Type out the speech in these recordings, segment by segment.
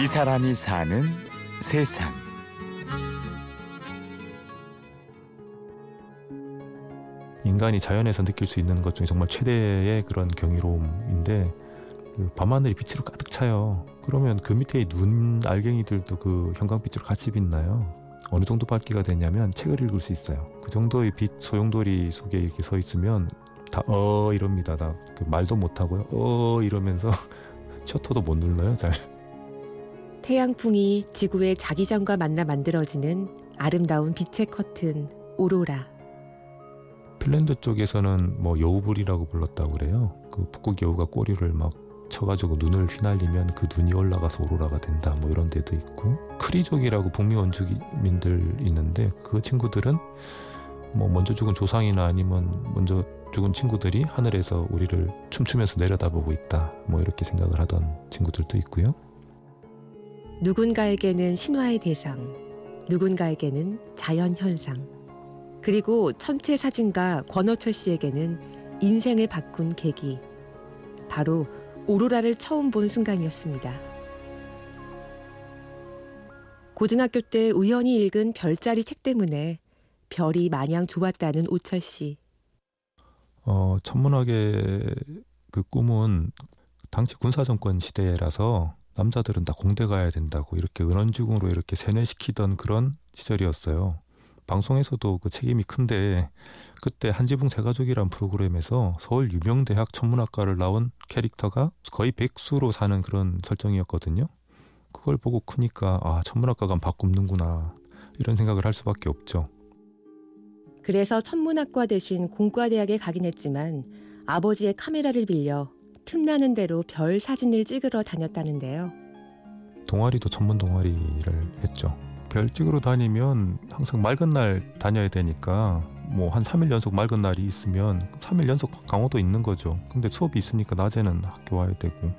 이 사람이 사는 세상. 인간이 자연에서 느낄 수 있는 것 중에 정말 최대의 그런 경이로움인데 그 밤하늘이 빛으로 가득 차요. 그러면 그 밑에 눈 알갱이들도 그 형광빛으로 같이 빛나요. 어느 정도 밝기가 되냐면 책을 읽을 수 있어요. 그 정도의 빛 소용돌이 속에 이렇게 서 있으면 다 어 이럽니다. 다 그 말도 못 하고요. 어 이러면서 셔터도 못 눌러요. 잘. 태양풍이 지구의 자기장과 만나 만들어지는 아름다운 빛의 커튼 오로라. 핀란드 쪽에서는 뭐 여우불이라고 불렀다고 그래요. 그 북극 여우가 꼬리를 막 쳐가지고 눈을 휘날리면 그 눈이 올라가서 오로라가 된다. 뭐 이런 데도 있고 크리족이라고 북미 원주민들 있는데 그 친구들은 뭐 먼저 죽은 조상이나 아니면 먼저 죽은 친구들이 하늘에서 우리를 춤추면서 내려다보고 있다. 뭐 이렇게 생각을 하던 친구들도 있고요. 누군가에게는 신화의 대상, 누군가에게는 자연 현상, 그리고 천체 사진가 권호철 씨에게는 인생을 바꾼 계기. 바로 오로라를 처음 본 순간이었습니다. 고등학교 때 우연히 읽은 별자리 책 때문에 별이 마냥 좋았다는 오철 씨. 어, 천문학의 그 꿈은 당시 군사 정권 시대라서 남자들은 다 공대 가야 된다고 이렇게 은원중으로 이렇게 세뇌시키던 그런 시절이었어요. 방송에서도 그 책임이 큰데 그때 한지붕 세가족이란 프로그램에서 서울 유명 대학 천문학과를 나온 캐릭터가 거의 백수로 사는 그런 설정이었거든요. 그걸 보고 크니까 아 천문학과가 바꿈는구나 이런 생각을 할 수밖에 없죠. 그래서 천문학과 대신 공과대학에 가긴 했지만 아버지의 카메라를 빌려 틈나는 대로 별 사진을 찍으러 다녔다는데요. 동아리도 천문 동아리를 했죠. 별 찍으러 다니면 항상 맑은 날 다녀야 되니까 뭐 한 3일 연속 맑은 날이 있으면 3일 연속 강원도 있는 거죠. 근데 수업이 있으니까 낮에는 학교 와야 되고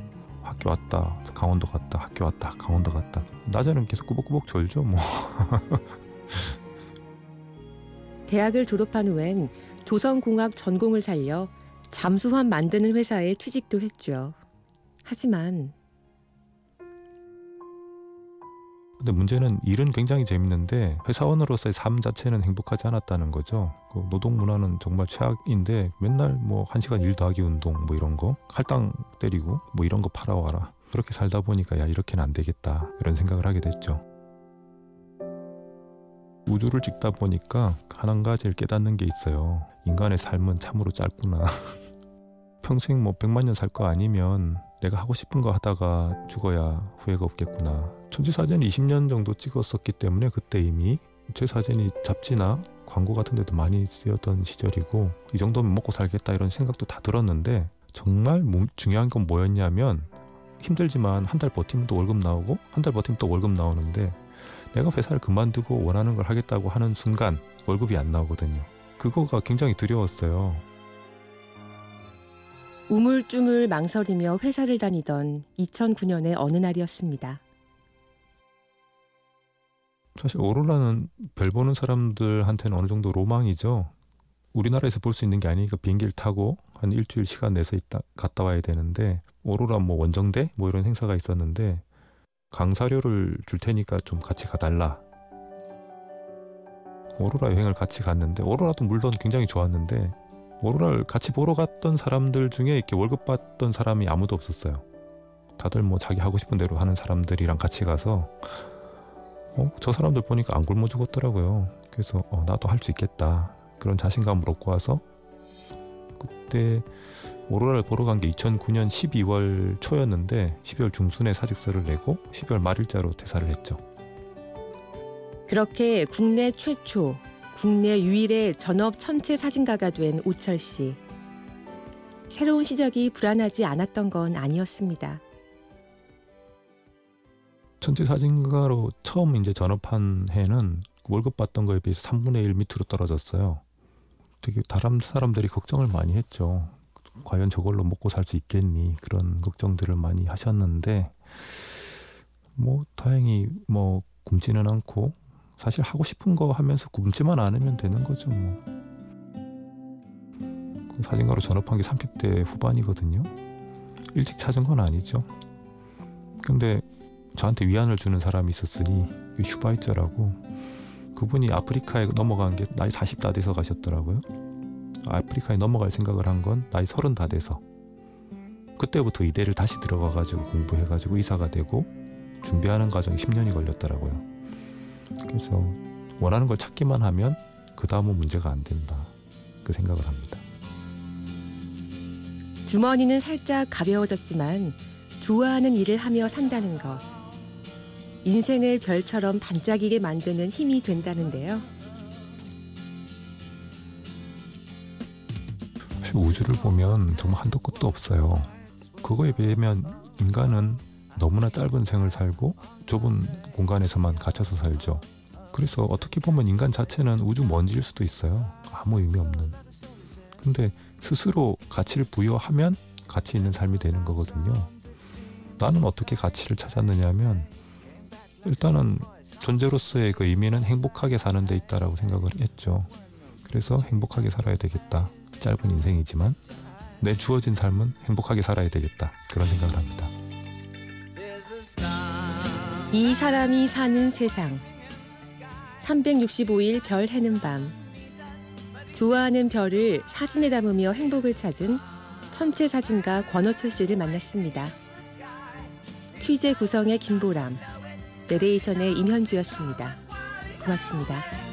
학교 왔다 강원도 갔다 학교 왔다 강원도 갔다 낮에는 계속 꾸벅꾸벅 졸죠 뭐. 대학을 졸업한 후엔 조선공학 전공을 살려 잠수함 만드는 회사에 취직도 했죠. 하지만 근데 문제는 일은 굉장히 재밌는데 회사원으로서의 삶 자체는 행복하지 않았다는 거죠. 그 노동 문화는 정말 최악인데 맨날 뭐 한 시간 일 더하기 운동 뭐 이런 거 할당 때리고 뭐 이런 거 팔아와라. 그렇게 살다 보니까 야 이렇게는 안 되겠다 이런 생각을 하게 됐죠. 우주를 찍다 보니까 한 가지를 깨닫는 게 있어요. 인간의 삶은 참으로 짧구나. 평생 뭐 백만 년 살 거 아니면 내가 하고 싶은 거 하다가 죽어야 후회가 없겠구나. 천지 사진을 20년 정도 찍었었기 때문에 그때 이미 제 사진이 잡지나 광고 같은 데도 많이 쓰였던 시절이고 이 정도면 먹고 살겠다 이런 생각도 다 들었는데 정말 중요한 건 뭐였냐면 힘들지만 한 달 버티면 또 월급 나오고 한 달 버티면 또 월급 나오는데 내가 회사를 그만두고 원하는 걸 하겠다고 하는 순간 월급이 안 나오거든요. 그거가 굉장히 두려웠어요. 우물쭈물 망설이며 회사를 다니던 2009년의 어느 날이었습니다. 사실 오로라는 별 보는 사람들한테는 어느 정도 로망이죠. 우리나라에서 볼 수 있는 게 아니니까 비행기를 타고 한 일주일 시간 내서 있다 갔다 와야 되는데 오로라 뭐 원정대 뭐 이런 행사가 있었는데 강사료를 줄 테니까 좀 같이 가달라. 오로라 여행을 같이 갔는데 오로라도 물론 굉장히 좋았는데 오로라를 같이 보러 갔던 사람들 중에 이렇게 월급 받던 사람이 아무도 없었어요. 다들 뭐 자기 하고 싶은 대로 하는 사람들이랑 같이 가서 어, 저 사람들 보니까 안 굶어 죽었더라고요. 그래서 어, 나도 할 수 있겠다. 그런 자신감을 얻고 와서 그때 오로라를 보러 간 게 2009년 12월 초였는데 12월 중순에 사직서를 내고 12월 말일자로 퇴사를 했죠. 그렇게 국내 최초 국내 유일의 전업 천체 사진가가 된 오철 씨. 새로운 시작이 불안하지 않았던 건 아니었습니다. 천체 사진가로 처음 이제 전업한 해는 월급 받던 거에 비해서 3분의 1 밑으로 떨어졌어요. 되게 다른 사람들이 걱정을 많이 했죠. 과연 저걸로 먹고 살 수 있겠니? 그런 걱정들을 많이 하셨는데 뭐 다행히 뭐 굶지는 않고 사실 하고 싶은 거 하면서 굶지만 않으면 되는 거죠 뭐. 그 사진가로 전업한 게 30대 후반이거든요. 일찍 찾은 건 아니죠. 근데 저한테 위안을 주는 사람이 있었으니 그 슈바이처라고 그분이 아프리카에 넘어간 게 나이 40 다 돼서 가셨더라고요. 아프리카에 넘어갈 생각을 한 건 나이 30 다 돼서 그때부터 의대를 다시 들어가가지고 공부해가지고 의사가 되고 준비하는 과정이 10년이 걸렸더라고요. 그래서 원하는 걸 찾기만 하면 그 다음은 문제가 안 된다. 그 생각을 합니다. 주머니는 살짝 가벼워졌지만 좋아하는 일을 하며 산다는 것. 인생을 별처럼 반짝이게 만드는 힘이 된다는데요. 사실 우주를 보면 정말 한도 끝도 없어요. 그거에 비하면 인간은 너무나 짧은 생을 살고 좁은 공간에서만 갇혀서 살죠. 그래서 어떻게 보면 인간 자체는 우주 먼지일 수도 있어요. 아무 의미 없는. 근데 스스로 가치를 부여하면 가치 있는 삶이 되는 거거든요. 나는 어떻게 가치를 찾았느냐면 일단은 존재로서의 그 의미는 행복하게 사는 데 있다라고 생각을 했죠. 그래서 행복하게 살아야 되겠다. 짧은 인생이지만 내 주어진 삶은 행복하게 살아야 되겠다. 그런 생각을 합니다. 이 사람이 사는 세상. 365일 별 해는 밤. 좋아하는 별을 사진에 담으며 행복을 찾은 천체 사진가 권호철 씨를 만났습니다. 취재 구성의 김보람, 내레이션의 임현주였습니다. 고맙습니다.